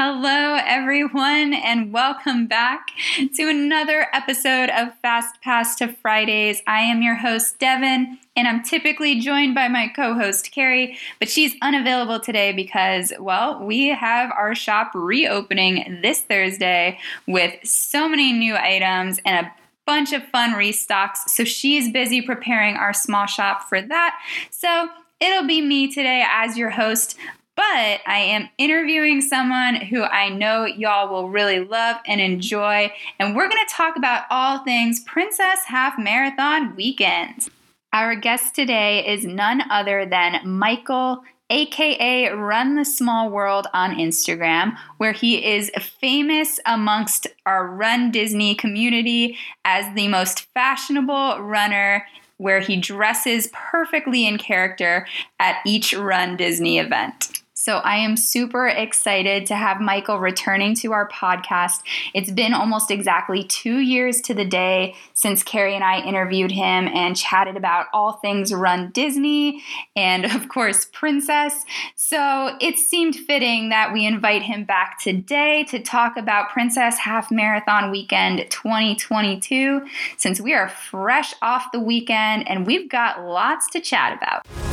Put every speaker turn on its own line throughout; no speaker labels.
Hello, everyone, and welcome back to another episode of Fast Pass to Fridays. I am your host, Devin, and I'm typically joined by my co host, Carrie, but she's unavailable today because, well, we have our shop reopening this Thursday with so many new items and a bunch of fun restocks. So she's busy preparing our small shop for that. So It'll be me today as your host, but I am interviewing someone who I know y'all will really love and enjoy. And we're going to talk about all things Princess Half Marathon Weekend. Our guest today is none other than Michael aka Run the Small World on Instagram, where he is famous amongst our Run Disney community as the most fashionable runner where he dresses perfectly in character at each Run Disney event. So I am super excited to have Michael returning to our podcast. It's been almost exactly two years to the day since Carrie and I interviewed him and chatted about all things Run Disney and, of course, Princess. So it seemed fitting that we invite him back today to talk about Princess Half Marathon Weekend 2022 since we are fresh off the weekend and we've got lots to chat about.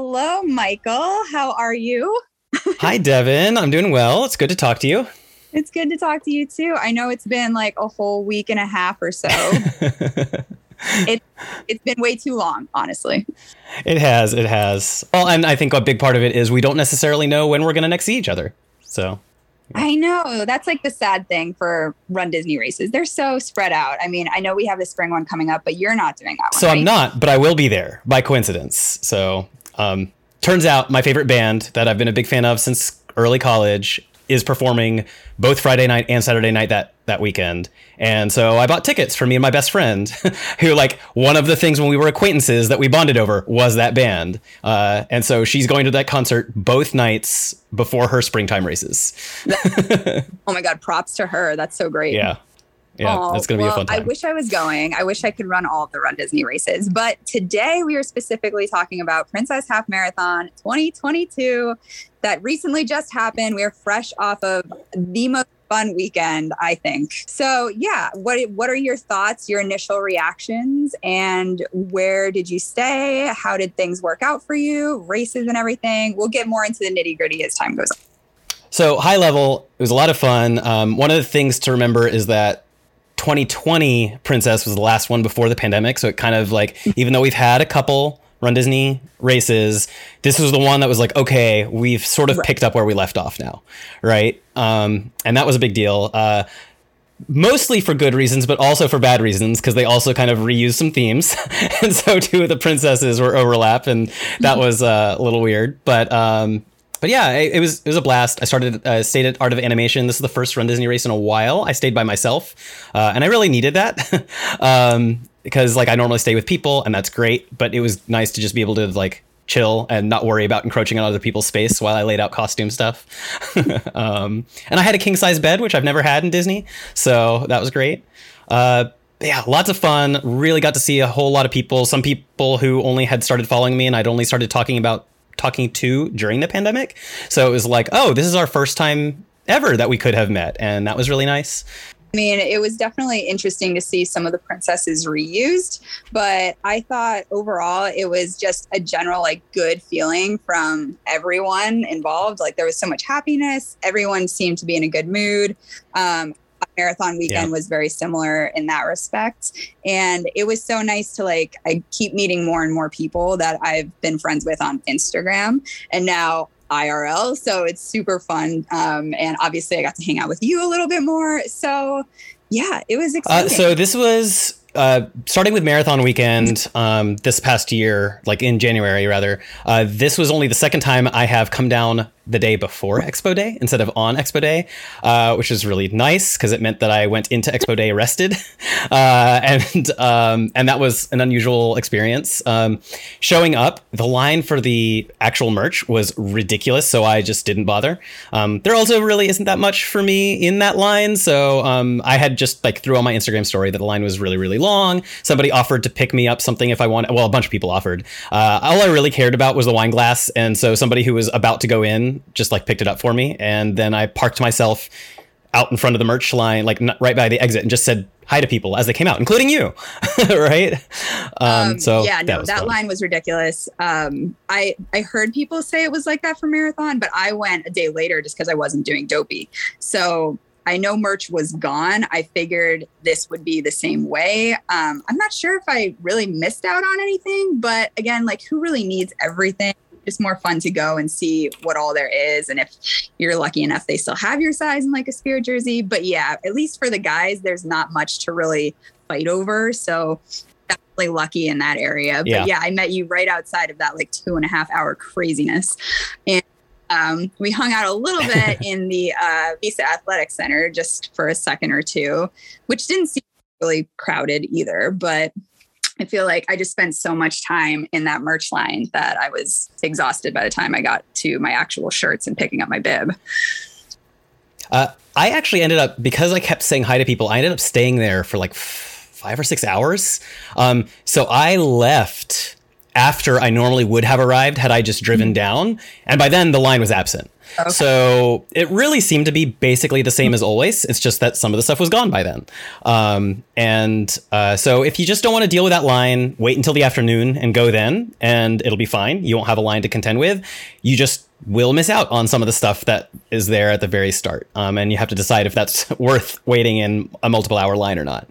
Hello, Michael. How are you?
Hi, Devin. I'm doing well. It's good to talk to you.
It's good to talk to you too. I know it's been like a whole week and a half or so. it it's been way too long, honestly.
It has. It has. Well, and I think a big part of it is we don't necessarily know when we're going to next see each other. So.
Yeah. I know. That's like the sad thing for Run Disney races. They're so spread out. I mean, I know we have the spring one coming up, but you're not doing that one.
So
right?
I'm not, but I will be there by coincidence. So um, turns out my favorite band that I've been a big fan of since early college is performing both Friday night and Saturday night that that weekend. And so I bought tickets for me and my best friend, who like one of the things when we were acquaintances that we bonded over was that band. Uh, and so she's going to that concert both nights before her springtime races.
oh my god, props to her. That's so great.
Yeah. Yeah, oh, it's going to well, be a fun time.
I wish I was going. I wish I could run all of the Run Disney races. But today we are specifically talking about Princess Half Marathon 2022 that recently just happened. We are fresh off of the most fun weekend, I think. So, yeah, what what are your thoughts, your initial reactions, and where did you stay? How did things work out for you? Races and everything. We'll get more into the nitty gritty as time goes on.
So, high level, it was a lot of fun. Um, one of the things to remember is that 2020 Princess was the last one before the pandemic. So it kind of like, even though we've had a couple Run Disney races, this was the one that was like, okay, we've sort of right. picked up where we left off now. Right. Um, and that was a big deal. Uh, mostly for good reasons, but also for bad reasons because they also kind of reused some themes, and so two of the princesses were overlap, and that was uh, a little weird. But um, but yeah, it, it, was it was a blast. I started uh, stayed at Art of Animation. This is the first Run Disney race in a while. I stayed by myself, uh, and I really needed that um, because like I normally stay with people, and that's great. But it was nice to just be able to like chill and not worry about encroaching on other people's space while I laid out costume stuff. um, and I had a king size bed, which I've never had in Disney, so that was great. Uh, yeah, lots of fun. Really got to see a whole lot of people. Some people who only had started following me, and I'd only started talking about talking to during the pandemic. So it was like, oh, this is our first time ever that we could have met. And that was really nice.
I mean, it was definitely interesting to see some of the princesses reused, but I thought overall it was just a general, like, good feeling from everyone involved. Like, there was so much happiness. Everyone seemed to be in a good mood. Um, marathon weekend yeah. was very similar in that respect. And it was so nice to like i keep meeting more and more people that i've been friends with on instagram and now irl so it's super fun. Um, and obviously i got to hang out with you a little bit more. So yeah it was exciting. uh,
so this was uh, starting with marathon weekend um, this past year, like in January rather, uh, this was only the second time I have come down the day before Expo Day instead of on Expo Day, uh, which was really nice because it meant that I went into Expo Day rested, uh, and um, and that was an unusual experience. Um, showing up, the line for the actual merch was ridiculous, so I just didn't bother. Um, there also really isn't that much for me in that line, so um, I had just like threw on my Instagram story that the line was really really long. Somebody offered to pick me up something if I wanted. Well, a bunch of people offered. Uh, all I really cared about was the wine glass, and so somebody who was about to go in just like picked it up for me, and then I parked myself out in front of the merch line, like right by the exit, and just said hi to people as they came out, including you, right?
Um, um, so yeah, no, that, that line was ridiculous. Um, I I heard people say it was like that for marathon, but I went a day later just because I wasn't doing dopey. So I know merch was gone. I figured this would be the same way. Um, I'm not sure if I really missed out on anything, but again, like who really needs everything? It's more fun to go and see what all there is. And if you're lucky enough, they still have your size in like a spirit jersey. But yeah, at least for the guys, there's not much to really fight over. So definitely lucky in that area. But yeah, yeah I met you right outside of that like two and a half hour craziness. And um, we hung out a little bit in the uh, Visa Athletic Center just for a second or two, which didn't seem really crowded either. But I feel like I just spent so much time in that merch line that I was exhausted by the time I got to my actual shirts and picking up my bib.
Uh, I actually ended up because I kept saying hi to people. I ended up staying there for like f- five or six hours. Um, so I left after I normally would have arrived had I just driven mm-hmm. down, and by then the line was absent. Okay. So it really seemed to be basically the same as always. It's just that some of the stuff was gone by then. Um, and uh, so if you just don't want to deal with that line, wait until the afternoon and go then, and it'll be fine. You won't have a line to contend with. You just will miss out on some of the stuff that is there at the very start. Um, and you have to decide if that's worth waiting in a multiple hour line or not.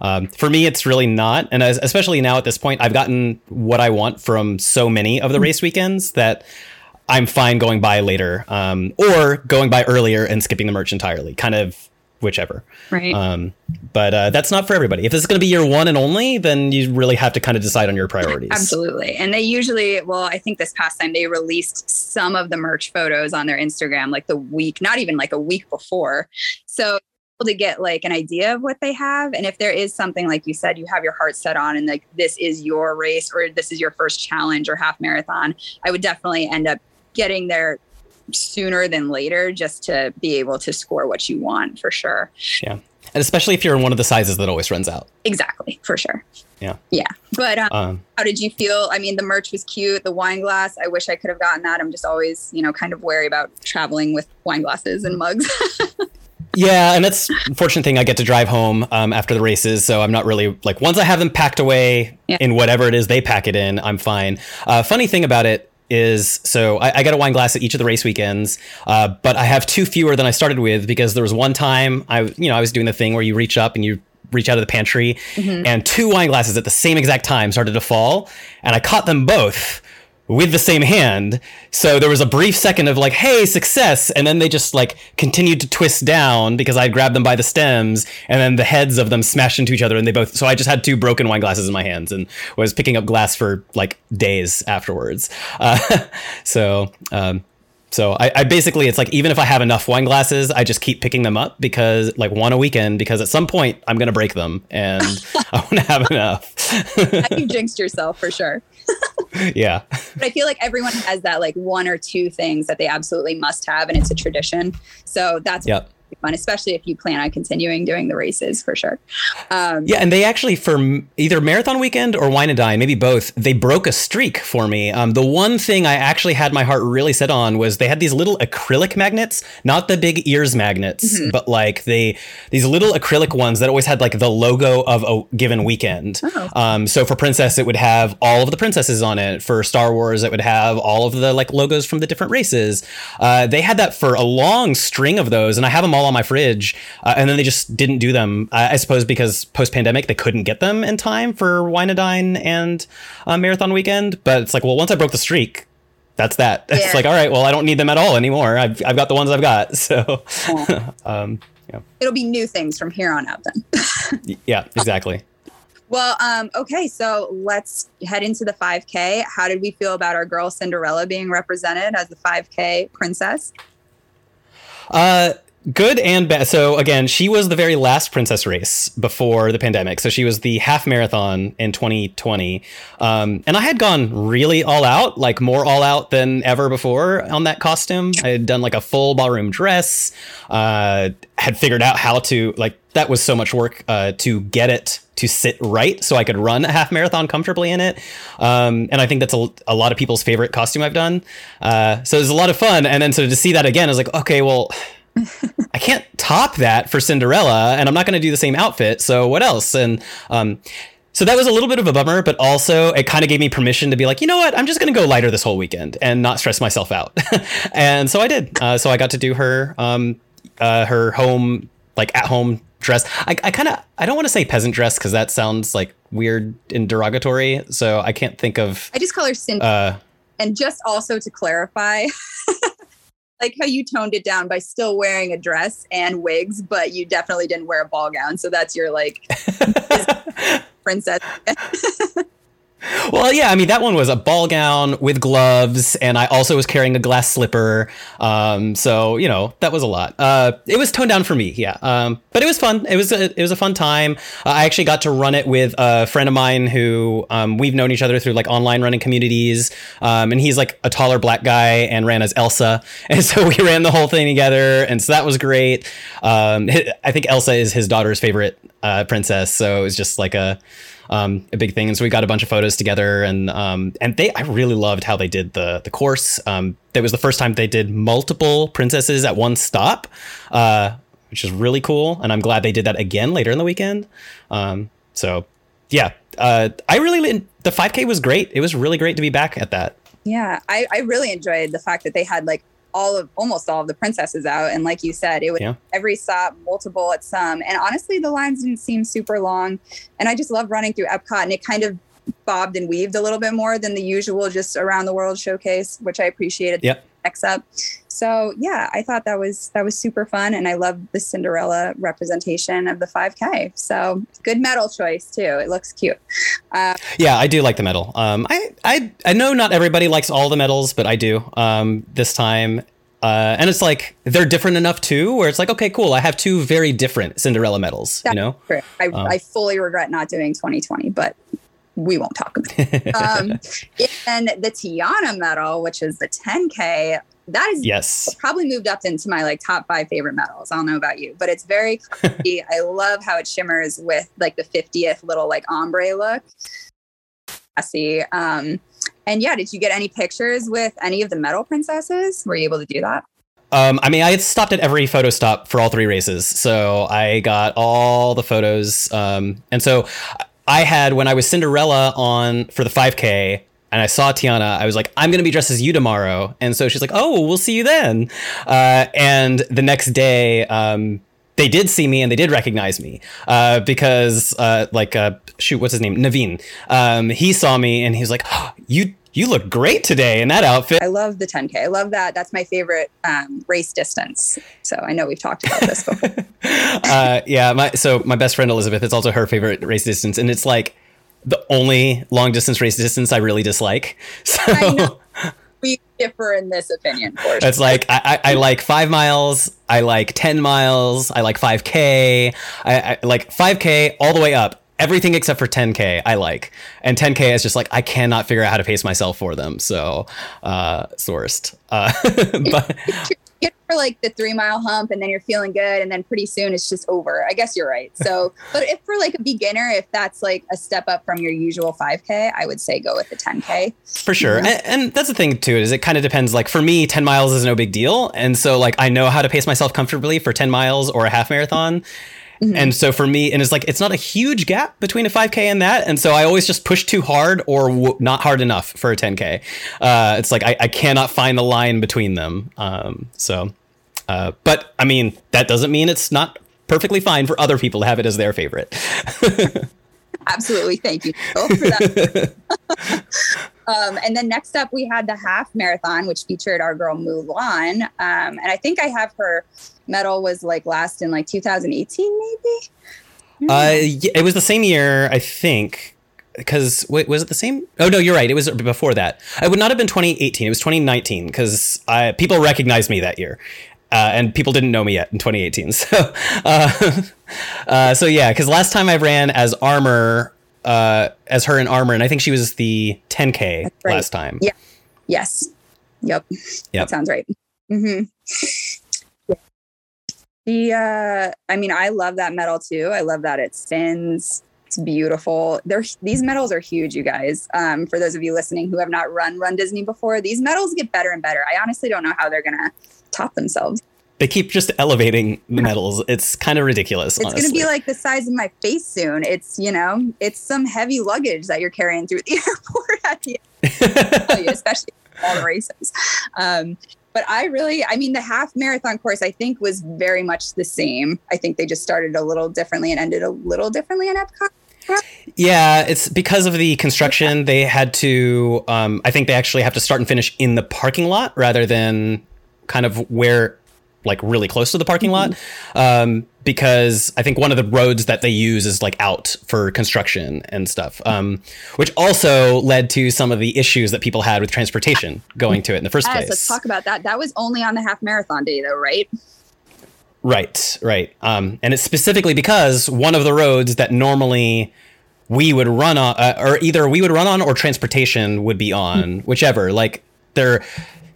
Um, for me, it's really not. And as, especially now at this point, I've gotten what I want from so many of the race weekends that I'm fine going by later, um, or going by earlier and skipping the merch entirely. Kind of whichever.
Right. Um,
but uh, that's not for everybody. If this is going to be your one and only, then you really have to kind of decide on your priorities.
Absolutely. And they usually, well, I think this past time they released some of the merch photos on their Instagram, like the week, not even like a week before. So to get like an idea of what they have and if there is something like you said you have your heart set on and like this is your race or this is your first challenge or half marathon i would definitely end up getting there sooner than later just to be able to score what you want for sure.
Yeah. And especially if you're in one of the sizes that always runs out.
Exactly, for sure.
Yeah.
Yeah. But um, um, how did you feel? I mean, the merch was cute. The wine glass, I wish I could have gotten that. I'm just always, you know, kind of wary about traveling with wine glasses and mugs.
yeah, and that's fortunate thing. I get to drive home um, after the races, so I'm not really like once I have them packed away yeah. in whatever it is they pack it in, I'm fine. Uh, funny thing about it, is so I, I, got a wine glass at each of the race weekends, uh, but I have two fewer than I started with because there was one time I you know I was doing the thing where you reach up and you reach out of the pantry, mm-hmm. and two wine glasses at the same exact time started to fall, and I caught them both with the same hand. So there was a brief second of like, hey, success. And then they just like continued to twist down because I grabbed them by the stems and then the heads of them smashed into each other and they both, so I just had two broken wine glasses in my hands and was picking up glass for like days afterwards. Uh, so, um, so I, I, basically, it's like even if I have enough wine glasses, I just keep picking them up because like one a weekend because at some point I'm gonna break them and I want to have enough.
you jinxed yourself for sure.
yeah.
But I feel like everyone has that like one or two things that they absolutely must have, and it's a tradition. So that's yep fun, especially if you plan on continuing doing the races for sure.
Um, yeah, and they actually for either marathon weekend or wine and dine, maybe both, they broke a streak for me. Um, the one thing I actually had my heart really set on was they had these little acrylic magnets, not the big ears magnets, mm-hmm. but like they these little acrylic ones that always had like the logo of a given weekend. Oh. Um, so for Princess, it would have all of the princesses on it. For Star Wars, it would have all of the like logos from the different races. Uh, they had that for a long string of those, and I have them all on my fridge, uh, and then they just didn't do them. Uh, I suppose because post pandemic they couldn't get them in time for Wine and Dine and uh, Marathon Weekend. But it's like, well, once I broke the streak, that's that. Yeah. It's like, all right, well, I don't need them at all anymore. I've I've got the ones I've got. So,
um, yeah. it'll be new things from here on out then.
yeah, exactly.
Well, um, okay, so let's head into the 5K. How did we feel about our girl Cinderella being represented as the 5K princess?
Uh, good and bad. So again, she was the very last princess race before the pandemic. So she was the half marathon in 2020. Um, and I had gone really all out, like more all out than ever before on that costume. I had done like a full ballroom dress, uh, had figured out how to like, that was so much work, uh, to get it to sit right so I could run a half marathon comfortably in it. Um, and I think that's a, a, lot of people's favorite costume I've done. Uh, so it was a lot of fun. And then so to see that again, I was like, okay, well, I can't top that for Cinderella, and I'm not going to do the same outfit. So what else? And um, so that was a little bit of a bummer, but also it kind of gave me permission to be like, you know what? I'm just going to go lighter this whole weekend and not stress myself out. and so I did. Uh, so I got to do her um, uh, her home like at home dress. I, I kind of I don't want to say peasant dress because that sounds like weird and derogatory. So I can't think of.
I just call her Cindy. Uh, and just also to clarify, like how you toned it down by still wearing a dress and wigs, but you definitely didn't wear a ball gown. So that's your like princess.
Well, yeah, I mean that one was a ball gown with gloves, and I also was carrying a glass slipper. Um, so you know that was a lot. Uh, it was toned down for me, yeah. Um, but it was fun. It was a, it was a fun time. Uh, I actually got to run it with a friend of mine who um, we've known each other through like online running communities, um, and he's like a taller black guy and ran as Elsa, and so we ran the whole thing together, and so that was great. Um, I think Elsa is his daughter's favorite uh, princess, so it was just like a um, a big thing. And so we got a bunch of photos together, and um, and they I really loved how they did the the course. Um, that was the first time they did multiple princesses at one stop, uh, which is really cool. And I'm glad they did that again later in the weekend. Um, so yeah, uh, I really the 5K was great. It was really great to be back at that.
Yeah, I, I really enjoyed the fact that they had like all of almost all of the princesses out and like you said it was yeah. every stop multiple at some and honestly the lines didn't seem super long and i just love running through epcot and it kind of bobbed and weaved a little bit more than the usual just around the world showcase which i appreciated
yep.
Next up so yeah i thought that was that was super fun and i love the cinderella representation of the 5k so good medal choice too it looks cute
uh, yeah i do like the medal um, I, I i know not everybody likes all the medals but i do um, this time uh, and it's like they're different enough too, where it's like, okay, cool. I have two very different Cinderella medals. That's you know,
true. I, um, I fully regret not doing 2020, but we won't talk about it. Um, and the Tiana medal, which is the 10K, that is
yes
probably moved up into my like top five favorite medals. I don't know about you, but it's very I love how it shimmers with like the 50th little like ombre look. I see. Um, and yeah, did you get any pictures with any of the medal princesses? Were you able to do that?
Um, I mean, I stopped at every photo stop for all three races, so I got all the photos. Um, and so I had when I was Cinderella on for the 5K, and I saw Tiana, I was like, I'm gonna be dressed as you tomorrow. And so she's like, Oh, we'll see you then. Uh, and the next day, um, they did see me and they did recognize me uh, because, uh, like, uh, shoot, what's his name? Naveen. Um, he saw me and he was like, oh, "You you look great today in that outfit."
I love the 10k. I love that. That's my favorite um, race distance. So I know we've talked about this before.
Uh, yeah, my so my best friend Elizabeth, it's also her favorite race distance, and it's like the only long distance race distance I really dislike. So
we differ in this opinion.
It's like I, I, I, like five miles. I like ten miles. I like five k. I, I like five k all the way up. Everything except for 10k I like, and 10k is just like I cannot figure out how to pace myself for them. So, uh, sourced. Uh, but
get for like the three mile hump and then you're feeling good and then pretty soon it's just over. I guess you're right. So but if for like a beginner if that's like a step up from your usual 5k i would say go with the 10k
for sure. And, and, that's the thing too is it kind of depends. Like for me 10 miles is no big deal. And so like i know how to pace myself comfortably for 10 miles or a half marathon Mm-hmm. And so for me, and it's like it's not a huge gap between a 5K and that, and so I always just push too hard or w- not hard enough for a 10K. Uh, it's like I, I, cannot find the line between them. Um, so, uh, but I mean that doesn't mean it's not perfectly fine for other people to have it as their favorite.
Absolutely, thank you for that. um, and then next up, we had the half marathon, which featured our girl Mulan, um, and I think I have her medal was like last in like 2018, maybe.
Uh, it was the same year, I think. Because wait, was it the same? Oh no, you're right. It was before that. It would not have been 2018. It was 2019 because people recognized me that year, uh, and people didn't know me yet in 2018. So, uh, uh, so yeah, because last time I ran as armor, uh, as her in armor, and I think she was the 10k right. last time.
Yeah. Yes. Yep. Yep. That sounds right. Mm-hmm. The uh, I mean, I love that medal too. I love that it spins. It's beautiful. They're these medals are huge, you guys. Um, for those of you listening who have not run Run Disney before, these medals get better and better. I honestly don't know how they're gonna top themselves.
They keep just elevating the medals. It's kind of ridiculous.
It's going to be like the size of my face soon. It's you know, it's some heavy luggage that you're carrying through the airport at the end, especially all the races. Um, but I really, I mean, the half marathon course I think was very much the same. I think they just started a little differently and ended a little differently in Epcot.
Yeah, it's because of the construction. They had to. Um, I think they actually have to start and finish in the parking lot rather than kind of where like really close to the parking lot um, because I think one of the roads that they use is like out for construction and stuff, um, which also led to some of the issues that people had with transportation going to it in the first yes, place.
Let's talk about that. That was only on the half marathon day, though, right?
Right, right. Um, and it's specifically because one of the roads that normally we would run on, uh, or either we would run on or transportation would be on, whichever. Like they're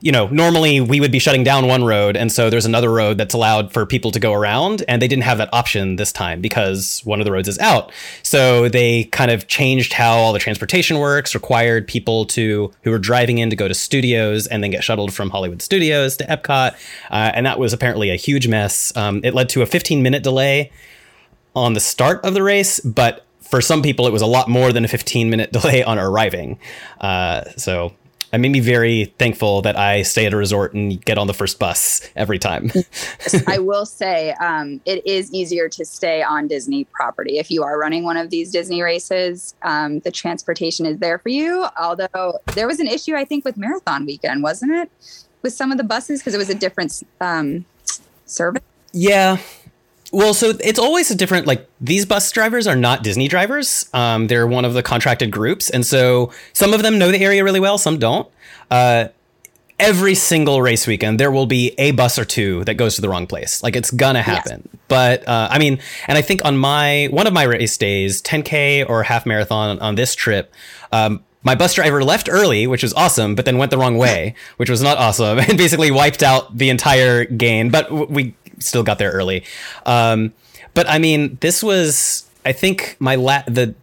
you know, normally we would be shutting down one road, and so there's another road that's allowed for people to go around, and they didn't have that option this time because one of the roads is out. So they kind of changed how all the transportation works, required people to who were driving in to go to studios and then get shuttled from Hollywood Studios to Epcot, uh, and that was apparently a huge mess. Um, it led to a 15 minute delay on the start of the race, but for some people, it was a lot more than a 15 minute delay on arriving. Uh, so it made me very thankful that I stay at a resort and get on the first bus every time.
I will say um, it is easier to stay on Disney property. If you are running one of these Disney races, um, the transportation is there for you. Although there was an issue, I think, with Marathon Weekend, wasn't it? With some of the buses because it was a different um, service.
Yeah, well, so it's always a different like these bus drivers are not Disney drivers. Um, they're one of the contracted groups, and so some of them know the area really well, some don't. Uh, every single race weekend, there will be a bus or two that goes to the wrong place. Like it's gonna happen. Yes. But uh, I mean, and I think on my one of my race days, 10k or half marathon on this trip. Um, my bus driver left early, which was awesome, but then went the wrong way, which was not awesome, and basically wiped out the entire gain. But we still got there early. Um, but I mean, this was I think my la- the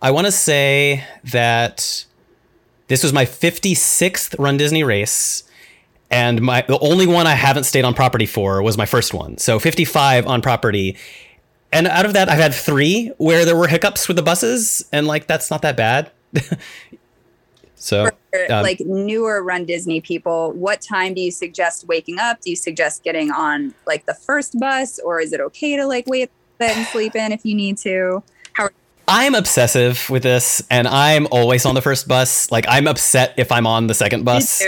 I want to say that this was my 56th Run Disney race. And my the only one I haven't stayed on property for was my first one. So 55 on property. And out of that, I've had three where there were hiccups with the buses, and like that's not that bad. So,
um, like newer Run Disney people, what time do you suggest waking up? Do you suggest getting on like the first bus, or is it okay to like wait and sleep in if you need to?
I'm obsessive with this, and I'm always on the first bus. Like I'm upset if I'm on the second bus,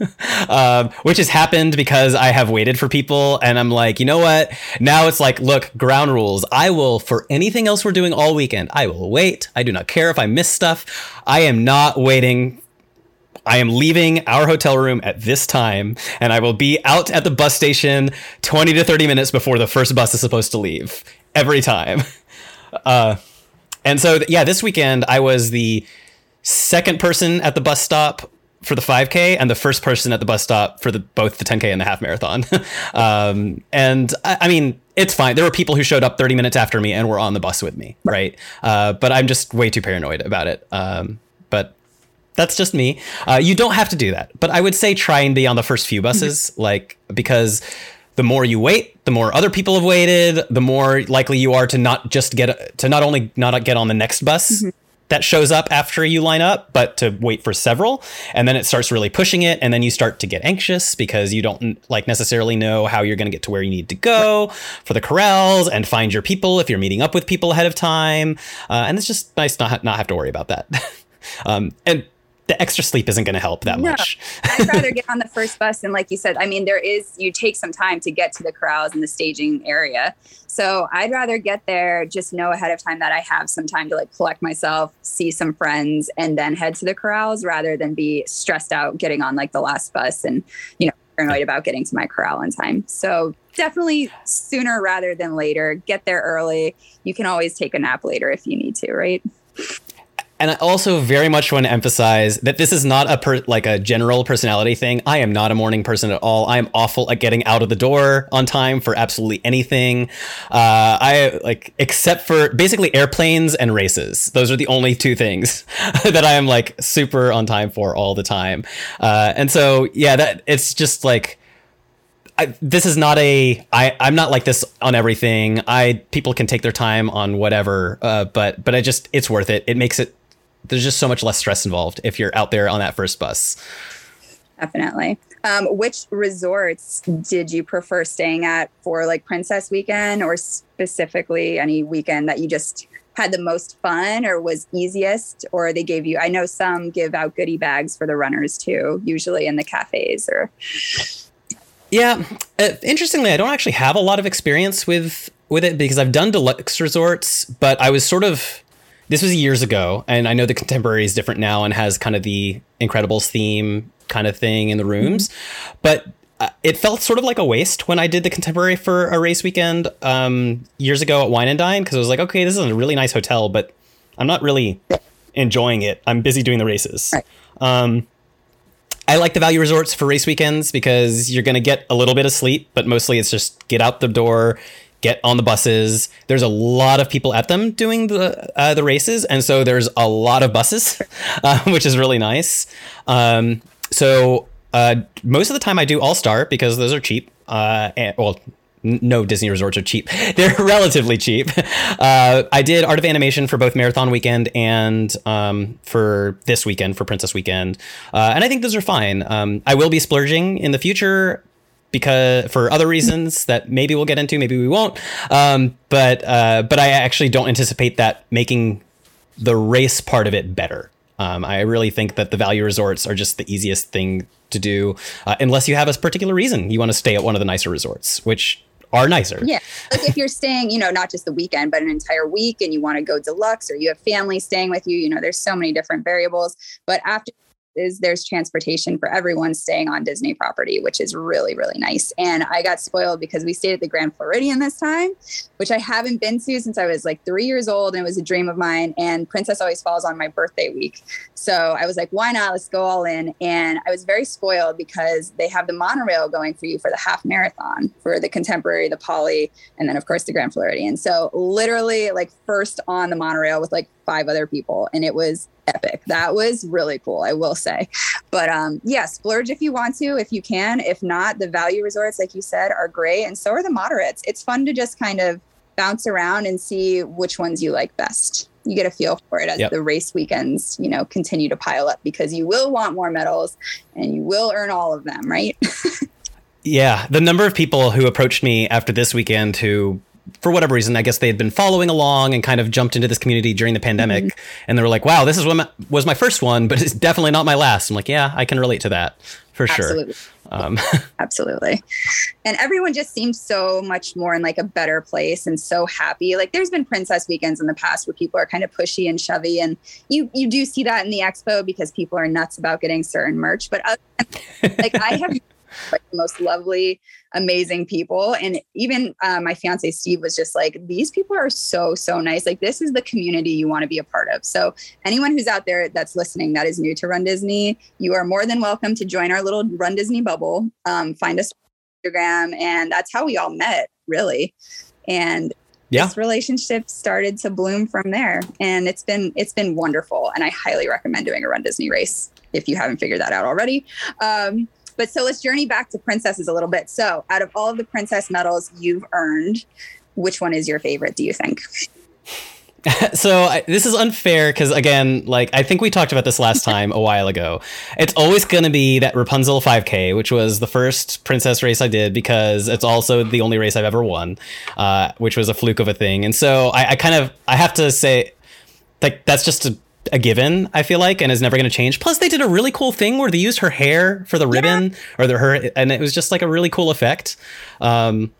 um, which has happened because I have waited for people, and I'm like, you know what? Now it's like, look, ground rules. I will for anything else we're doing all weekend. I will wait. I do not care if I miss stuff. I am not waiting I am leaving our hotel room at this time, and I will be out at the bus station 20 to 30 minutes before the first bus is supposed to leave every time. Uh, and so, yeah, this weekend I was the second person at the bus stop for the 5K and the first person at the bus stop for the both the 10K and the half marathon. um, and I, I, mean, it's fine. There were people who showed up 30 minutes after me and were on the bus with me, right? Uh, but I'm just way too paranoid about it. Um, but that's just me. Uh, you don't have to do that, but I would say try and be on the first few buses, mm-hmm. like because the more you wait, the more other people have waited, the more likely you are to not just get to not only not get on the next bus mm-hmm. that shows up after you line up, but to wait for several, and then it starts really pushing it, and then you start to get anxious because you don't like necessarily know how you're going to get to where you need to go for the corrals and find your people if you're meeting up with people ahead of time, uh, and it's just nice not not have to worry about that. um, and the extra sleep isn't going to help that no, much.
I'd rather get on the first bus. And like you said, I mean, there is, you take some time to get to the corrals and the staging area. So I'd rather get there, just know ahead of time that I have some time to like collect myself, see some friends, and then head to the corrals rather than be stressed out getting on like the last bus and, you know, paranoid about getting to my corral in time. So definitely sooner rather than later. Get there early. You can always take a nap later if you need to, right?
And I also very much want to emphasize that this is not a per, like a general personality thing. I am not a morning person at all. I am awful at getting out of the door on time for absolutely anything. Uh, I like except for basically airplanes and races. Those are the only two things that I am like super on time for all the time. Uh, and so yeah, that it's just like. I, this is not a I, I'm not like this on everything. I people can take their time on whatever, uh, but but I just it's worth it. It makes it there's just so much less stress involved if you're out there on that first bus.
Definitely. Um, which resorts did you prefer staying at for like Princess Weekend or specifically any weekend that you just had the most fun or was easiest or they gave you I know some give out goodie bags for the runners too, usually in the cafes or
Yeah, uh, interestingly I don't actually have a lot of experience with with it because I've done deluxe resorts, but I was sort of this was years ago, and I know the contemporary is different now and has kind of the Incredibles theme kind of thing in the rooms, mm-hmm. but uh, it felt sort of like a waste when I did the contemporary for a race weekend um, years ago at Wine and Dine because I was like, okay, this is a really nice hotel, but I'm not really enjoying it. I'm busy doing the races. Right. Um, I like the value resorts for race weekends because you're going to get a little bit of sleep, but mostly it's just get out the door, get on the buses. There's a lot of people at them doing the uh, the races, and so there's a lot of buses, uh, which is really nice. Um, so uh, most of the time, I do All Star because those are cheap. Uh, and, well, no Disney resorts are cheap. They're relatively cheap. Uh, I did Art of Animation for both Marathon Weekend and um, for this weekend for Princess Weekend, uh, and I think those are fine. Um, I will be splurging in the future because for other reasons that maybe we'll get into, maybe we won't. Um, but uh, but I actually don't anticipate that making the race part of it better. Um, I really think that the value resorts are just the easiest thing to do, uh, unless you have a particular reason you want to stay at one of the nicer resorts, which are nicer.
Yeah. Like if you're staying, you know, not just the weekend, but an entire week and you want to go deluxe or you have family staying with you, you know, there's so many different variables. But after is there's transportation for everyone staying on Disney property, which is really, really nice. And I got spoiled because we stayed at the Grand Floridian this time, which I haven't been to since I was like three years old. And it was a dream of mine. And Princess always falls on my birthday week. So I was like, why not? Let's go all in. And I was very spoiled because they have the monorail going for you for the half marathon for the contemporary, the poly, and then of course the Grand Floridian. So literally like first on the monorail with like five other people. And it was epic. That was really cool, I will say. But um, yeah, splurge if you want to, if you can. If not, the value resorts, like you said, are great. And so are the moderates. It's fun to just kind of bounce around and see which ones you like best. You get a feel for it as yep. the race weekends, you know, continue to pile up because you will want more medals and you will earn all of them, right?
yeah. The number of people who approached me after this weekend who for whatever reason, I guess they had been following along and kind of jumped into this community during the pandemic, mm-hmm. and they were like, "Wow, this is what my, was my first one, but it's definitely not my last." I'm like, "Yeah, I can relate to that for Absolutely. sure." Um.
Absolutely, and everyone just seems so much more in like a better place and so happy. Like, there's been princess weekends in the past where people are kind of pushy and shovey, and you you do see that in the expo because people are nuts about getting certain merch. But other, like, I have like the most lovely, amazing people. And even uh, my fiance Steve was just like, these people are so, so nice. Like, this is the community you want to be a part of. So, anyone who's out there that's listening that is new to Run Disney, you are more than welcome to join our little Run Disney bubble. Um, find us on Instagram. And that's how we all met, really. And yeah. this relationship started to bloom from there and it's been it's been wonderful and i highly recommend doing a run disney race if you haven't figured that out already um, but so let's journey back to princesses a little bit. So, out of all of the princess medals you've earned, which one is your favorite, do you think?
so I, this is unfair because again like i think we talked about this last time a while ago it's always going to be that rapunzel 5k which was the first princess race i did because it's also the only race i've ever won uh, which was a fluke of a thing and so I, I kind of i have to say like that's just a a given, I feel like, and is never going to change. Plus, they did a really cool thing where they used her hair for the ribbon, yeah. or the her, and it was just like a really cool effect. Um,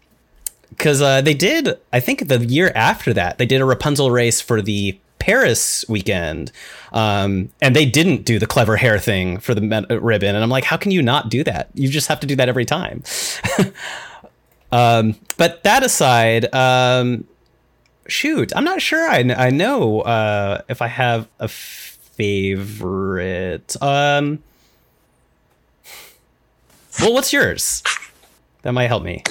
because uh, they did, I think the year after that, they did a Rapunzel race for the Paris weekend, um, and they didn't do the clever hair thing for the uh, ribbon. And I'm like, how can you not do that? You just have to do that every time. um, but that aside, um, shoot, I'm not sure. I, I know uh, if I have a favorite. Um, well, what's yours? That might help me.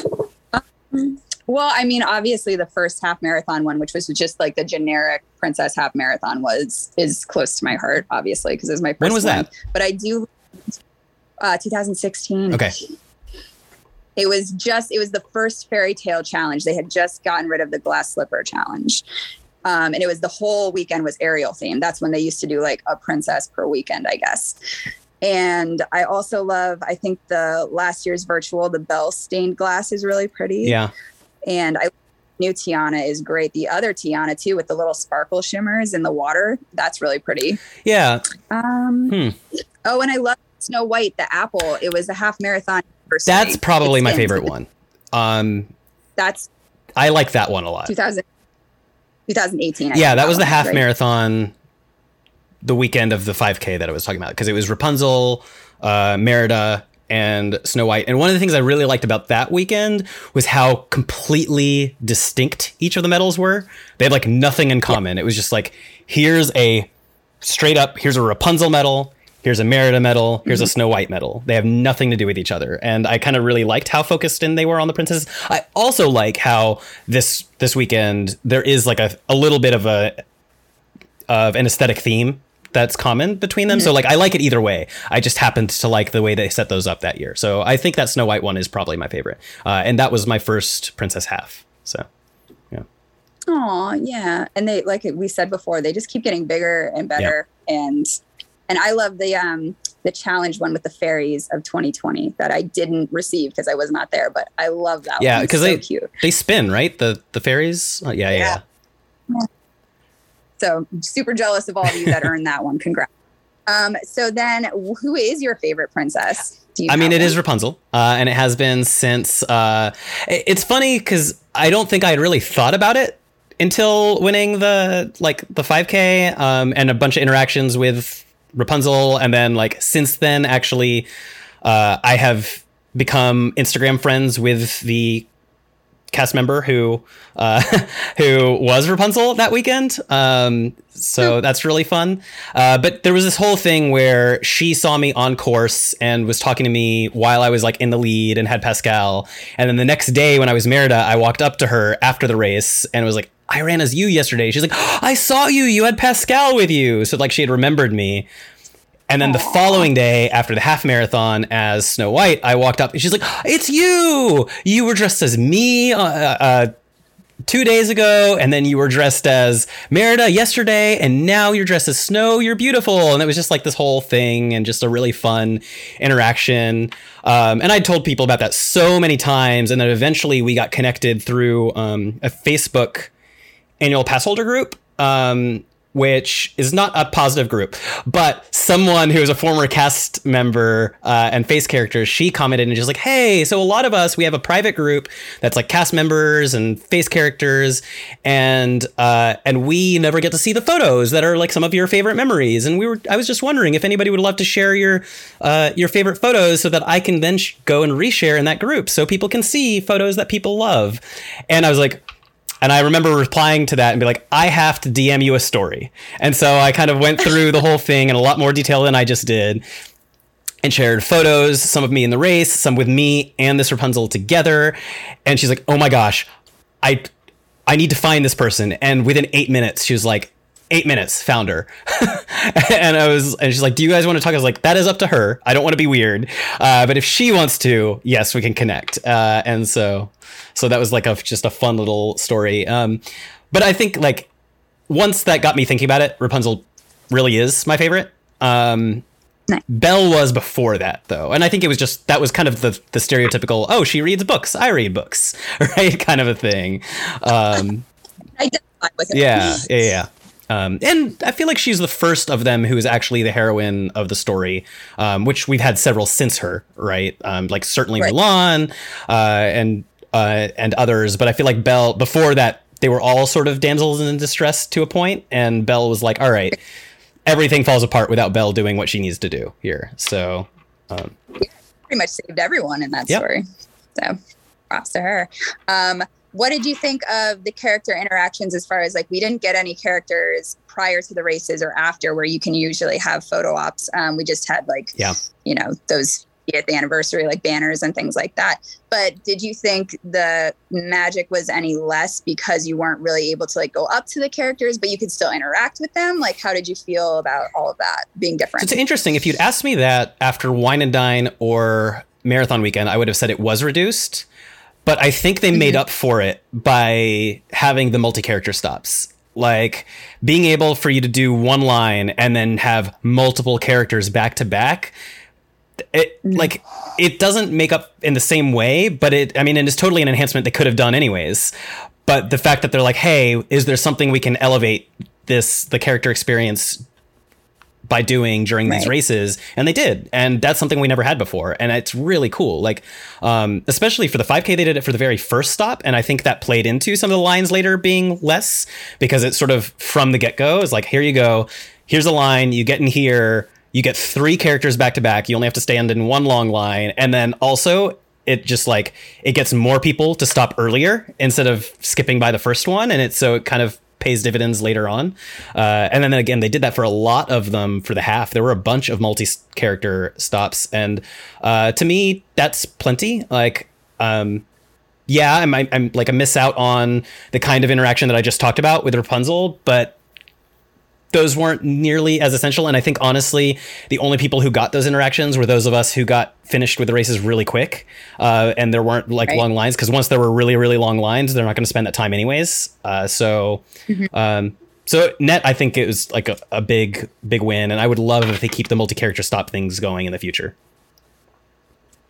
Um, well, I mean, obviously the first half marathon one, which was just like the generic princess half marathon, was is close to my heart, obviously, because it was my first.
When was
one.
that?
But I do. Uh, 2016.
Okay.
It was just it was the first fairy tale challenge. They had just gotten rid of the glass slipper challenge. Um, and it was the whole weekend was Ariel theme. That's when they used to do like a princess per weekend, I guess. And I also love, I think the last year's virtual, the bell stained glass is really pretty.
Yeah.
And I new Tiana is great. The other Tiana too, with the little sparkle shimmers in the water, that's really pretty.
Yeah.
Um. Hmm. Oh, and I love Snow White, the apple. It was a half marathon
that's probably my favorite one. Um,
that's
I like that one a lot.
2000, 2018. I
yeah, that was the half marathon, the weekend of the 5K that I was talking about because it was Rapunzel, uh, Merida, and Snow White. And one of the things I really liked about that weekend was how completely distinct each of the medals were. They had like nothing in common. Yeah. It was just like here's a straight up here's a Rapunzel medal, here's a Merida medal, here's mm-hmm. a Snow White medal. They have nothing to do with each other. And I kind of really liked how focused in they were on the princesses. I also like how this this weekend there is like a, a little bit of a of an aesthetic theme that's common between them. Mm-hmm. So like I like it either way. I just happened to like the way they set those up that year. So I think that Snow White one is probably my favorite. Uh, and that was my first princess half. So yeah.
Oh yeah. And they like we said before, they just keep getting bigger and better. Yeah. And and I love the um the challenge one with the fairies of 2020 that I didn't receive because I was not there, but I love that.
Yeah, because so they cute. they spin right the the fairies. Oh, yeah, yeah, yeah,
yeah. So super jealous of all of you that earned that one. Congrats. Um, so then, who is your favorite princess?
I mean, it one? is Rapunzel, uh, and it has been since. Uh, it's funny because I don't think I had really thought about it until winning the like the 5K um, and a bunch of interactions with Rapunzel, and then like since then, actually, uh, I have become Instagram friends with the cast member who uh, who was Rapunzel that weekend. Um, so that's really fun. Uh, but there was this whole thing where she saw me on course and was talking to me while I was like in the lead and had Pascal. And then the next day when I was Merida, I walked up to her after the race and was like, I ran as you yesterday. She's like, oh, I saw you. You had Pascal with you. So like she had remembered me. And then Aww. the following day, after the half marathon as Snow White, I walked up and she's like, "It's you! You were dressed as me uh, uh, two days ago, and then you were dressed as Merida yesterday, and now you're dressed as Snow. You're beautiful." And it was just like this whole thing, and just a really fun interaction. Um, and I told people about that so many times, and then eventually we got connected through um, a Facebook annual pass holder group. Um, which is not a positive group, but someone who is a former cast member uh, and face character, she commented and just like, "Hey, so a lot of us we have a private group that's like cast members and face characters, and uh, and we never get to see the photos that are like some of your favorite memories. And we were, I was just wondering if anybody would love to share your uh, your favorite photos so that I can then sh- go and reshare in that group so people can see photos that people love. And I was like and I remember replying to that and be like, I have to DM you a story. And so I kind of went through the whole thing in a lot more detail than I just did and shared photos, some of me in the race, some with me and this Rapunzel together. And she's like, oh my gosh, I, I need to find this person. And within eight minutes, she was like, eight minutes found her and i was and she's like do you guys want to talk i was like that is up to her i don't want to be weird uh, but if she wants to yes we can connect uh, and so so that was like a just a fun little story. Um, but I think like once that got me thinking about it, Rapunzel really is my favorite. Um, nice. Belle was before that though, and I think it was just that was kind of the the stereotypical oh she reads books, I read books, right? kind of a thing. Um,
identify with it.
Yeah, yeah, yeah. Um, and I feel like she's the first of them who is actually the heroine of the story, um, which we've had several since her, right? Um, like certainly right. Mulan uh, and uh, and others, but I feel like Belle before that they were all sort of damsels in distress to a point, and Belle was like, "All right, everything falls apart without Belle doing what she needs to do here." So, um,
pretty much saved everyone in that yep. story. So, props to her. Um, what did you think of the character interactions as far as like we didn't get any characters prior to the races or after where you can usually have photo ops um, we just had like yeah you know those at the anniversary like banners and things like that but did you think the magic was any less because you weren't really able to like go up to the characters but you could still interact with them like how did you feel about all of that being different
so it's interesting if you'd asked me that after wine and dine or marathon weekend i would have said it was reduced but I think they made mm-hmm. up for it by having the multi character stops. Like being able for you to do one line and then have multiple characters back to back. It like it doesn't make up in the same way, but it I mean it is totally an enhancement they could have done anyways. But the fact that they're like, hey, is there something we can elevate this the character experience by doing during right. these races? And they did. And that's something we never had before. And it's really cool. Like um, especially for the 5k they did it for the very first stop. And i think that played into some of the lines later being less because it's sort of from the get-go. Is like here you go. Here's a line. You get in here you get three characters back to back you only have to stand in one long line and then also it just like it gets more people to stop earlier instead of skipping by the first one and it's so it kind of pays dividends later on. Uh, and then again, they did that for a lot of them for the half. There were a bunch of multi character stops, and uh, to me, that's plenty. Like, um, yeah, I'm, I'm like I miss out on the kind of interaction that I just talked about with Rapunzel, but those weren't nearly as essential. And I think honestly, the only people who got those interactions were those of us who got finished with the races really quick. Uh, and there weren't like right. long lines because once there were really, really long lines, they're not going to spend that time anyways. Uh, so, mm-hmm. um, so net, I think it was like a, a big, big win. And I would love if they keep the multi character stop things going in the future.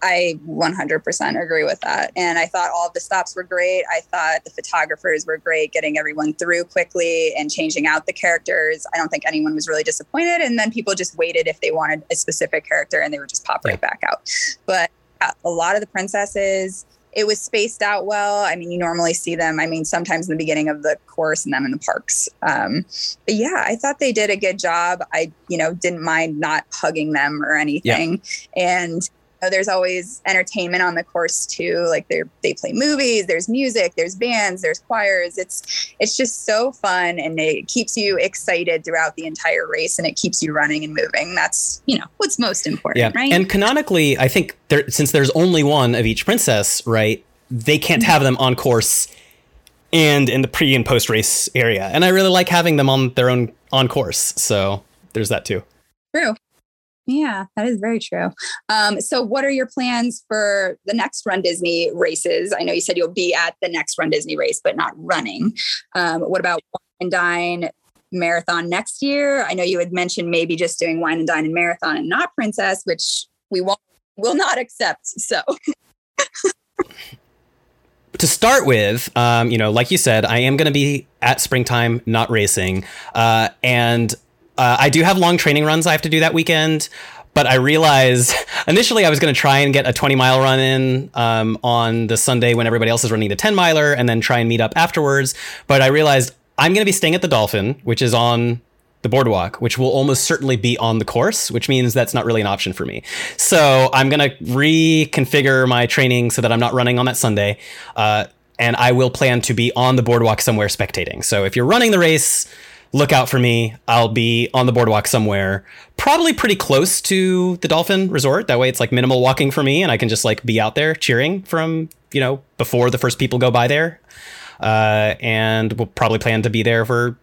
I 100% agree with that. And I thought all of the stops were great. I thought the photographers were great, getting everyone through quickly and changing out the characters. I don't think anyone was really disappointed. And then people just waited if they wanted a specific character and they would just pop right back out. But yeah, a lot of the princesses, it was spaced out well. I mean, you normally see them, I mean, sometimes in the beginning of the course and them in the parks. Um, but yeah, I thought they did a good job. I, you know, didn't mind not hugging them or anything. Yeah. And there's always entertainment on the course too. Like they they play movies, there's music, there's bands, there's choirs. It's it's just so fun and it keeps you excited throughout the entire race and it keeps you running and moving. That's you know what's most important, yeah. right?
And canonically, I think there since there's only one of each princess, right? They can't mm-hmm. have them on course and in the pre and post race area. And I really like having them on their own on course. So there's that too.
True. Yeah, that is very true. Um, so, what are your plans for the next Run Disney races? I know you said you'll be at the next Run Disney race, but not running. Um, what about Wine and Dine Marathon next year? I know you had mentioned maybe just doing Wine and Dine and Marathon and not Princess, which we won't will not accept. So.
to start with, um, you know, like you said, I am going to be at springtime, not racing, uh, and uh, I do have long training runs I have to do that weekend, but I realized initially I was going to try and get a 20 mile run in um, on the Sunday when everybody else is running the 10 miler and then try and meet up afterwards. But I realized I'm going to be staying at the Dolphin, which is on the boardwalk, which will almost certainly be on the course, which means that's not really an option for me. So I'm going to reconfigure my training so that I'm not running on that Sunday. Uh, and I will plan to be on the boardwalk somewhere spectating. So if you're running the race, look out for me. I'll be on the boardwalk somewhere, probably pretty close to the Dolphin Resort. That way it's like minimal walking for me and I can just like be out there cheering from, you know, before the first people go by there. Uh, and we'll probably plan to be there for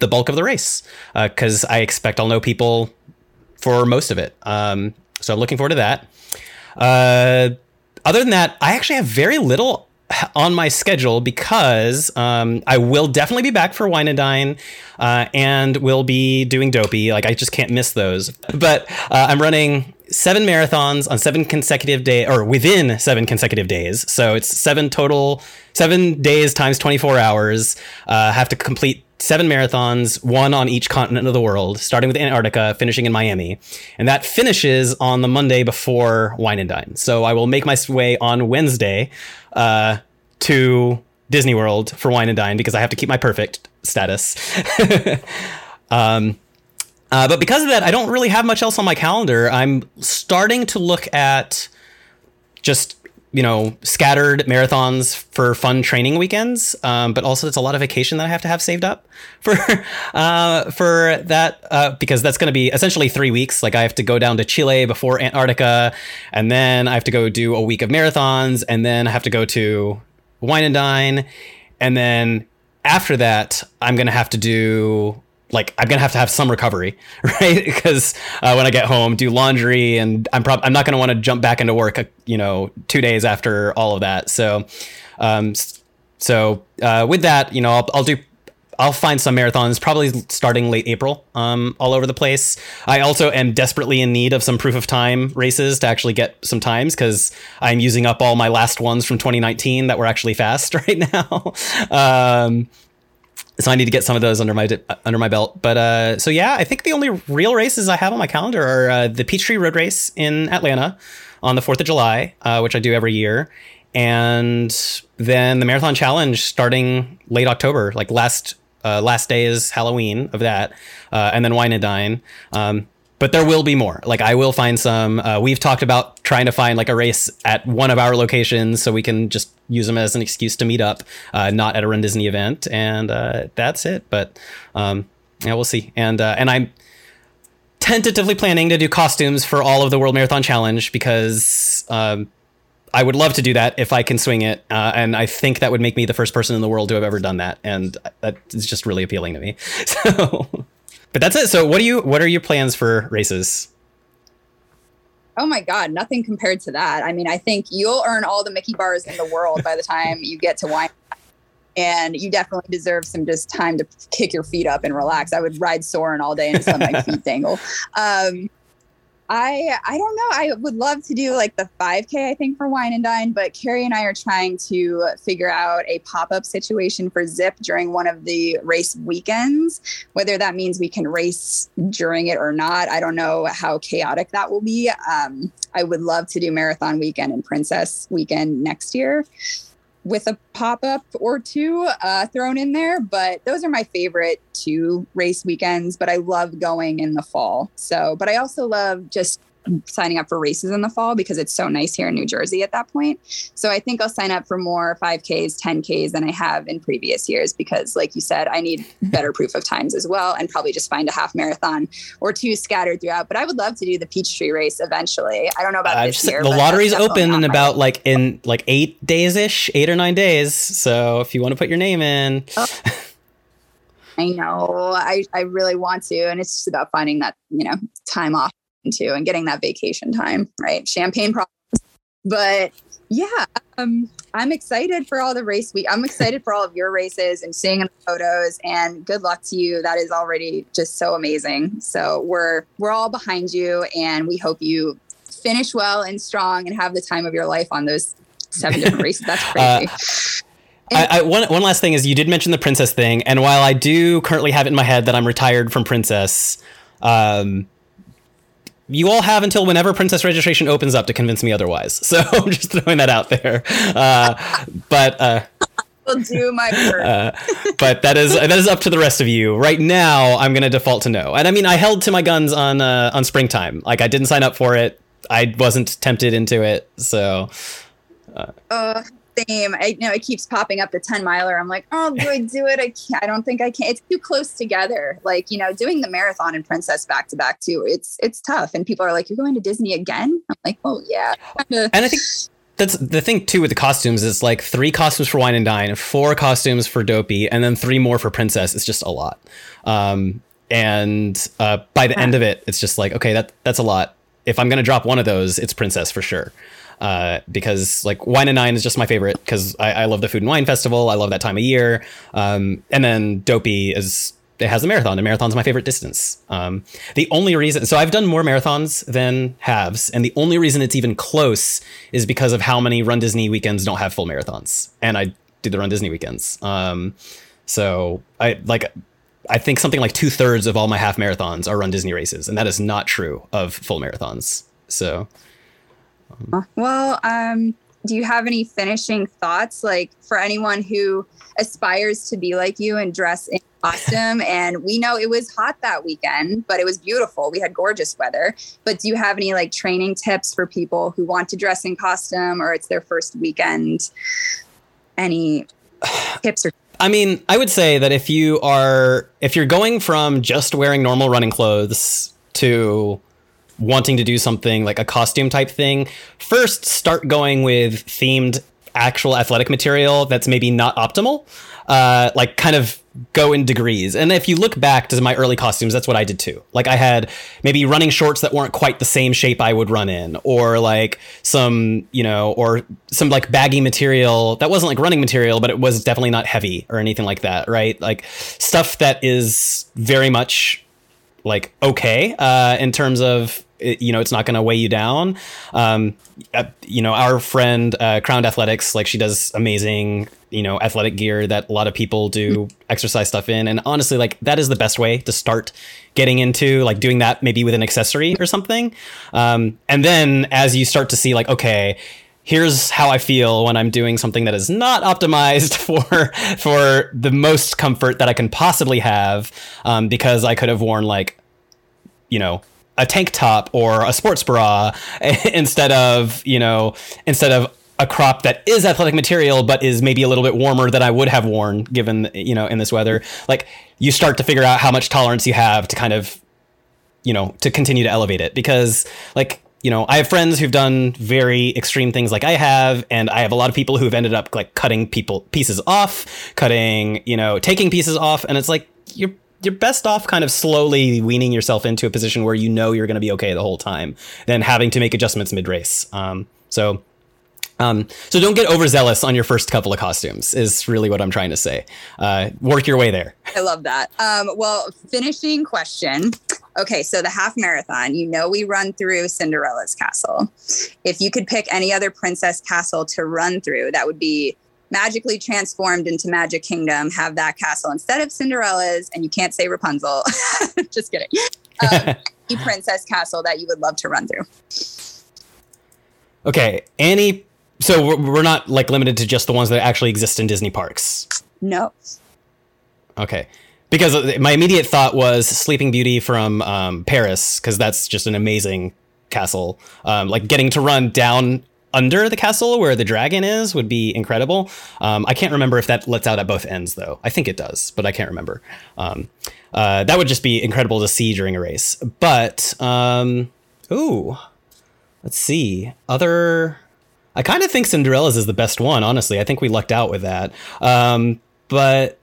the bulk of the race because uh, I expect I'll know people for most of it. Um, so I'm looking forward to that. Uh, other than that, I actually have very little on my schedule because um, I will definitely be back for Wine and Dine uh, and will be doing Dopey. Like, I just can't miss those. But uh, I'm running seven marathons on seven consecutive days, or within seven consecutive days. So it's seven total, seven days times 24 hours. Uh, have to complete seven marathons, one on each continent of the world, starting with Antarctica, finishing in Miami. And that finishes on the Monday before Wine and Dine. So I will make my way on Wednesday uh, to Disney World for Wine and Dine because I have to keep my perfect status. um, uh, but because of that, I don't really have much else on my calendar. I'm starting to look at just you know scattered marathons for fun training weekends um, but also it's a lot of vacation that i have to have saved up for uh, for that uh, because that's going to be essentially three weeks. Like i have to go down to chile before antarctica and then i have to go do a week of marathons and then i have to go to wine and dine and then after that i'm going to have to do like I'm gonna have to have some recovery, right? because uh, when I get home, do laundry, and I'm probably I'm not gonna want to jump back into work, uh, you know, two days after all of that. So, um, so uh, with that, you know, I'll, I'll do. I'll find some marathons, probably starting late April, um, all over the place. I also am desperately in need of some proof of time races to actually get some times because I'm using up all my last ones from 2019 that were actually fast right now. um, so I need to get some of those under my under my belt. But uh, so yeah, I think the only real races I have on my calendar are uh, the Peachtree Road Race in Atlanta on the Fourth of July, uh, which I do every year, and then the Marathon Challenge starting late October. Like last uh, last day is Halloween of that, uh, and then Wine and Dine. Um, but there will be more. Like I will find some. Uh, we've talked about trying to find like a race at one of our locations so we can just use them as an excuse to meet up, uh, not at a Run Disney event, and uh, that's it. But um, yeah, we'll see. And uh, and I'm tentatively planning to do costumes for all of the World Marathon Challenge because. Um, I would love to do that if I can swing it, uh, and I think that would make me the first person in the world to have ever done that, and that is just really appealing to me. So, but that's it. So what do you what are your plans for races?
Oh my God, nothing compared to that. I mean, I think you'll earn all the Mickey bars in the world by the time you get to wine. And you definitely deserve some just time to kick your feet up and relax. I would ride Soarin' all day and just let my feet dangle. Um, I I don't know. I would love to do like the 5K, I think, for Wine and Dine, but Carrie and I are trying to figure out a pop-up situation for Zip during one of the race weekends. Whether that means we can race during it or not, I don't know how chaotic that will be. Um, I would love to do Marathon Weekend and Princess Weekend next year with a pop up or two uh, thrown in there. But those are my favorite two race weekends. But I love going in the fall. So, but I also love just signing up for races in the fall because it's so nice here in New Jersey at that point. So I think I'll sign up for more 5Ks, 10Ks than I have in previous years because, like you said, I need better proof of times as well and probably just find a half marathon or two scattered throughout. But I would love to do the Peachtree race eventually. I don't know about uh, this year.
The lottery's open in about like in like eight days ish, eight or nine days. So if you want to put your name in. Oh.
I know. I, I really want to. And it's just about finding that, you know, time off into and getting that vacation time, right? Champagne problems. But yeah, um, I'm excited for all the race week. I'm excited for all of your races and seeing the photos and good luck to you. That is already just so amazing. So we're we're all behind you and we hope you finish well and strong and have the time of your life on those seven different races. That's uh, crazy. Uh,
I, I, one, one last thing is you did mention the princess thing, and while I do currently have it in my head that I'm retired from princess, um, you all have until whenever princess registration opens up to convince me otherwise. So I'm just throwing that out there. Uh, but uh,
will do my part. uh,
but that is that is up to the rest of you. Right now, I'm going to default to no. And I mean, I held to my guns on uh, on springtime. Like I didn't sign up for it. I wasn't tempted into it. So.
Uh same. I you know it keeps popping up the 10 miler. I'm like, oh, do I do it? I can't. I don't think I can. It's too close together. Like, you know, doing the marathon and Princess back to back too. It's it's tough. And people are like, You're going to Disney again? I'm like, oh yeah.
and I think that's the thing too with the costumes is like three costumes for wine and dine, four costumes for dopey, and then three more for princess. It's just a lot. Um, and uh, by the end of it, it's just like, okay, that that's a lot. If I'm gonna drop one of those, it's princess for sure uh, because like Wine and Dine is just my favorite because I, I, love the Food and Wine Festival. I love that time of year. Um, and then Dopey is it has a marathon, and marathon's my favorite distance. Um, the only reason, so I've done more marathons than halves, and the only reason it's even close is because of how many Run Disney weekends don't have full marathons, and I do the Run Disney weekends. Um, So I like I think something like two thirds of all my half marathons are run Disney races, and that is not true of full marathons. So.
Well, um, do you have any finishing thoughts, like for anyone who aspires to be like you and dress in costume? and we know it was hot that weekend, but it was beautiful. We had gorgeous weather. But do you have any like training tips for people who want to dress in costume or it's their first weekend? Any tips or
I mean, I would say that if you are if you're going from just wearing normal running clothes to wanting to do something like a costume type thing, first start going with themed actual athletic material that's maybe not optimal. Uh, like kind of go in degrees. And if you look back to my early costumes, that's what I did too. Like I had maybe running shorts that weren't quite the same shape I would run in, or like some, you know, or some like baggy material that wasn't like running material, but it was definitely not heavy or anything like that, right? Like stuff that is very much like okay uh, in terms of it, you know it's not going to weigh you down. Um, uh, you know our friend uh, crowned athletics like she does amazing you know athletic gear that a lot of people do exercise stuff in. And honestly like that is the best way to start getting into like doing that maybe with an accessory or something. Um, and then as you start to see like okay here's how I feel when I'm doing something that is not optimized for for the most comfort that I can possibly have, um, because I could have worn like, you know, a tank top or a sports bra instead of you know instead of a crop that is athletic material but is maybe a little bit warmer than I would have worn given you know in this weather. Like you start to figure out how much tolerance you have to kind of you know to continue to elevate it. Because like you know I have friends who've done very extreme things like I have and I have a lot of people who've ended up like cutting people pieces off cutting you know taking pieces off and it's like you're you're best off kind of slowly weaning yourself into a position where you know you're going to be okay the whole time than having to make adjustments mid race. Um, so, um, so don't get overzealous on your first couple of costumes. Is really what I'm trying to say. Uh, work your way there.
I love that. Um, well, finishing question. Okay, so the half marathon. You know we run through Cinderella's castle. If you could pick any other princess castle to run through, that would be magically transformed into Magic Kingdom, have that castle instead of Cinderella's, and you can't say Rapunzel. Just kidding. Um, princess castle that you would love to run through.
Okay, Annie. So we're not like limited to just the ones that actually exist in Disney parks.
No.
Okay. Because my immediate thought was Sleeping Beauty from um, Paris, because that's just an amazing castle. Um, like getting to run down under the castle where the dragon is would be incredible. Um, I can't remember if that lets out at both ends though. I think it does, but I can't remember. Um, uh, that would just be incredible to see during a race. But um, ooh, let's see other. I kind of think Cinderella's is the best one. Honestly, I think we lucked out with that. Um, but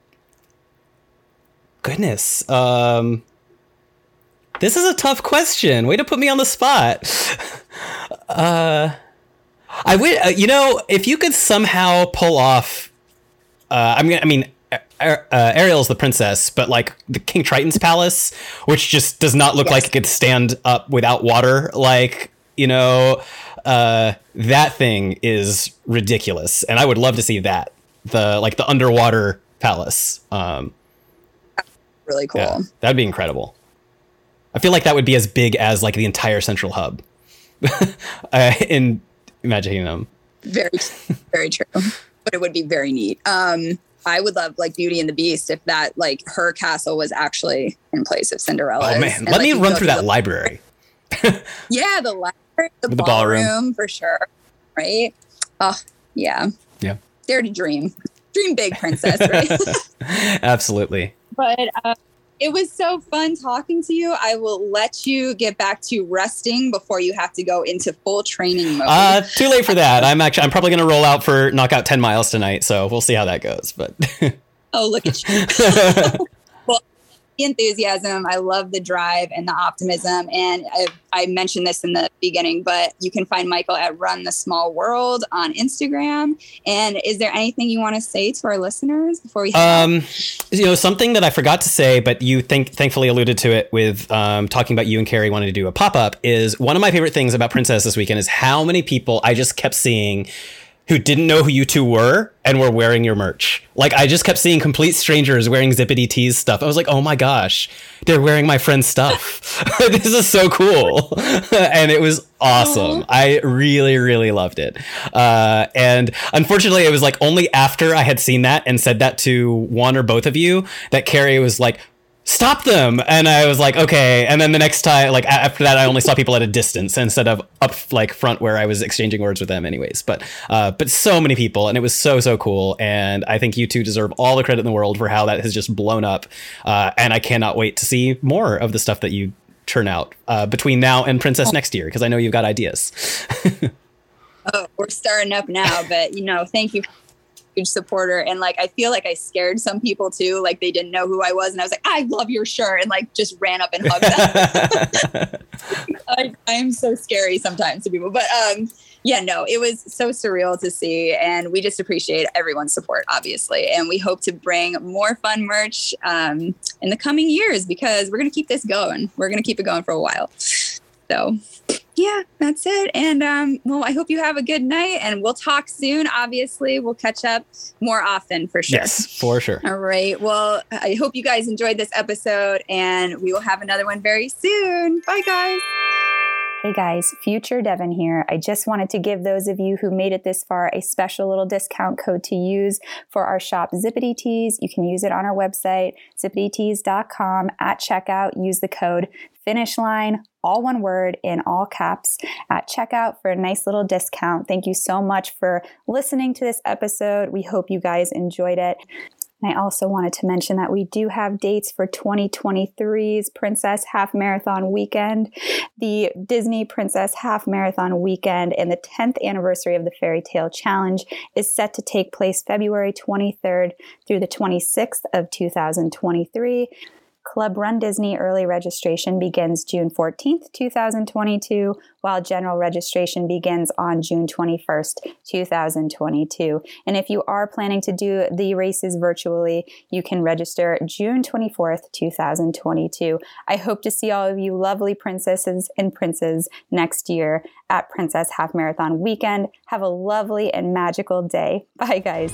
goodness, um, this is a tough question. Way to put me on the spot. uh I would, uh, you know, if you could somehow pull off, uh, I'm gonna, I mean, uh, Ariel's the princess, but like the King Triton's palace, which just does not look yes. like it could stand up without water. Like, you know, uh, that thing is ridiculous, and I would love to see that the like the underwater palace. Um,
really cool. Yeah,
that'd be incredible. I feel like that would be as big as like the entire central hub uh, in imagining them.
Very, very true. but it would be very neat. Um, I would love like Beauty and the Beast if that like her castle was actually in place of Cinderella.
Oh man, and, let like, me run through that the, library.
yeah, the library, the, the ballroom, ballroom for sure. Right? Oh yeah,
yeah.
Dare to dream, dream big, princess. Right?
Absolutely.
But uh, it was so fun talking to you. I will let you get back to resting before you have to go into full training mode.
Uh, too late for that. I'm actually I'm probably going to roll out for knockout 10 miles tonight, so we'll see how that goes, but
Oh, look at you. enthusiasm. I love the drive and the optimism. And I, I, mentioned this in the beginning, but you can find Michael at Run the Small World on Instagram. And is there anything you want to say to our listeners before we?
Um, you know, something that I forgot to say, but you think thankfully alluded to it with um, talking about you and Carrie wanting to do a pop up. Is one of my favorite things about Princess this weekend is how many people I just kept seeing who didn't know who you two were and were wearing your merch. Like I just kept seeing complete strangers wearing Zippity Tees stuff. I was like, oh my gosh, they're wearing my friend's stuff. this is so cool. and it was awesome. Aww. I really, really loved it. Uh, and unfortunately, it was like only after I had seen that and said that to one or both of you that Carrie was like, stop them. And i was like okay. And then the next time like after that i only saw people at a distance instead of up like front where i was exchanging words with them anyways. But uh but so many people and it was so so cool. And i think you two deserve all the credit in the world for how that has just blown up. Uh and i cannot wait to see more of the stuff that you turn out uh between now and princess next year because i know you've got ideas.
Oh we're starting up now but you know thank you huge supporter. And like I feel like I scared some people too. Like they didn't know who I was. And I was like I love your shirt and like just ran up and hugged them. I, I'm so scary sometimes to people. But um yeah no it was so surreal to see. And we just appreciate everyone's support obviously. And we hope to bring more fun merch um, in the coming years because we're going to keep this going. We're going to keep it going for a while. So yeah, that's it. And um, well, I hope you have a good night and we'll talk soon. Obviously, we'll catch up more often for sure.
Yes, for sure.
All right. Well, I hope you guys enjoyed this episode and we will have another one very soon. Bye, guys.
Hey guys, Future Devin here. I just wanted to give those of you who made it this far a special little discount code to use for our shop Zippity Tees. You can use it on our website, zippity.tees.com. At checkout, use the code finish line, all one word in all caps at checkout for a nice little discount. Thank you so much for listening to this episode. We hope you guys enjoyed it. I also wanted to mention that we do have dates for 2023's Princess Half Marathon Weekend, the Disney Princess Half Marathon Weekend, and the 10th anniversary of the Fairy Tale Challenge is set to take place February 23rd through the 26th of 2023. Club Run Disney early registration begins June 14th, 2022, while general registration begins on June 21st, 2022. And if you are planning to do the races virtually, you can register June 24th, 2022. I hope to see all of you lovely princesses and princes next year at Princess Half Marathon Weekend. Have a lovely and magical day. Bye, guys.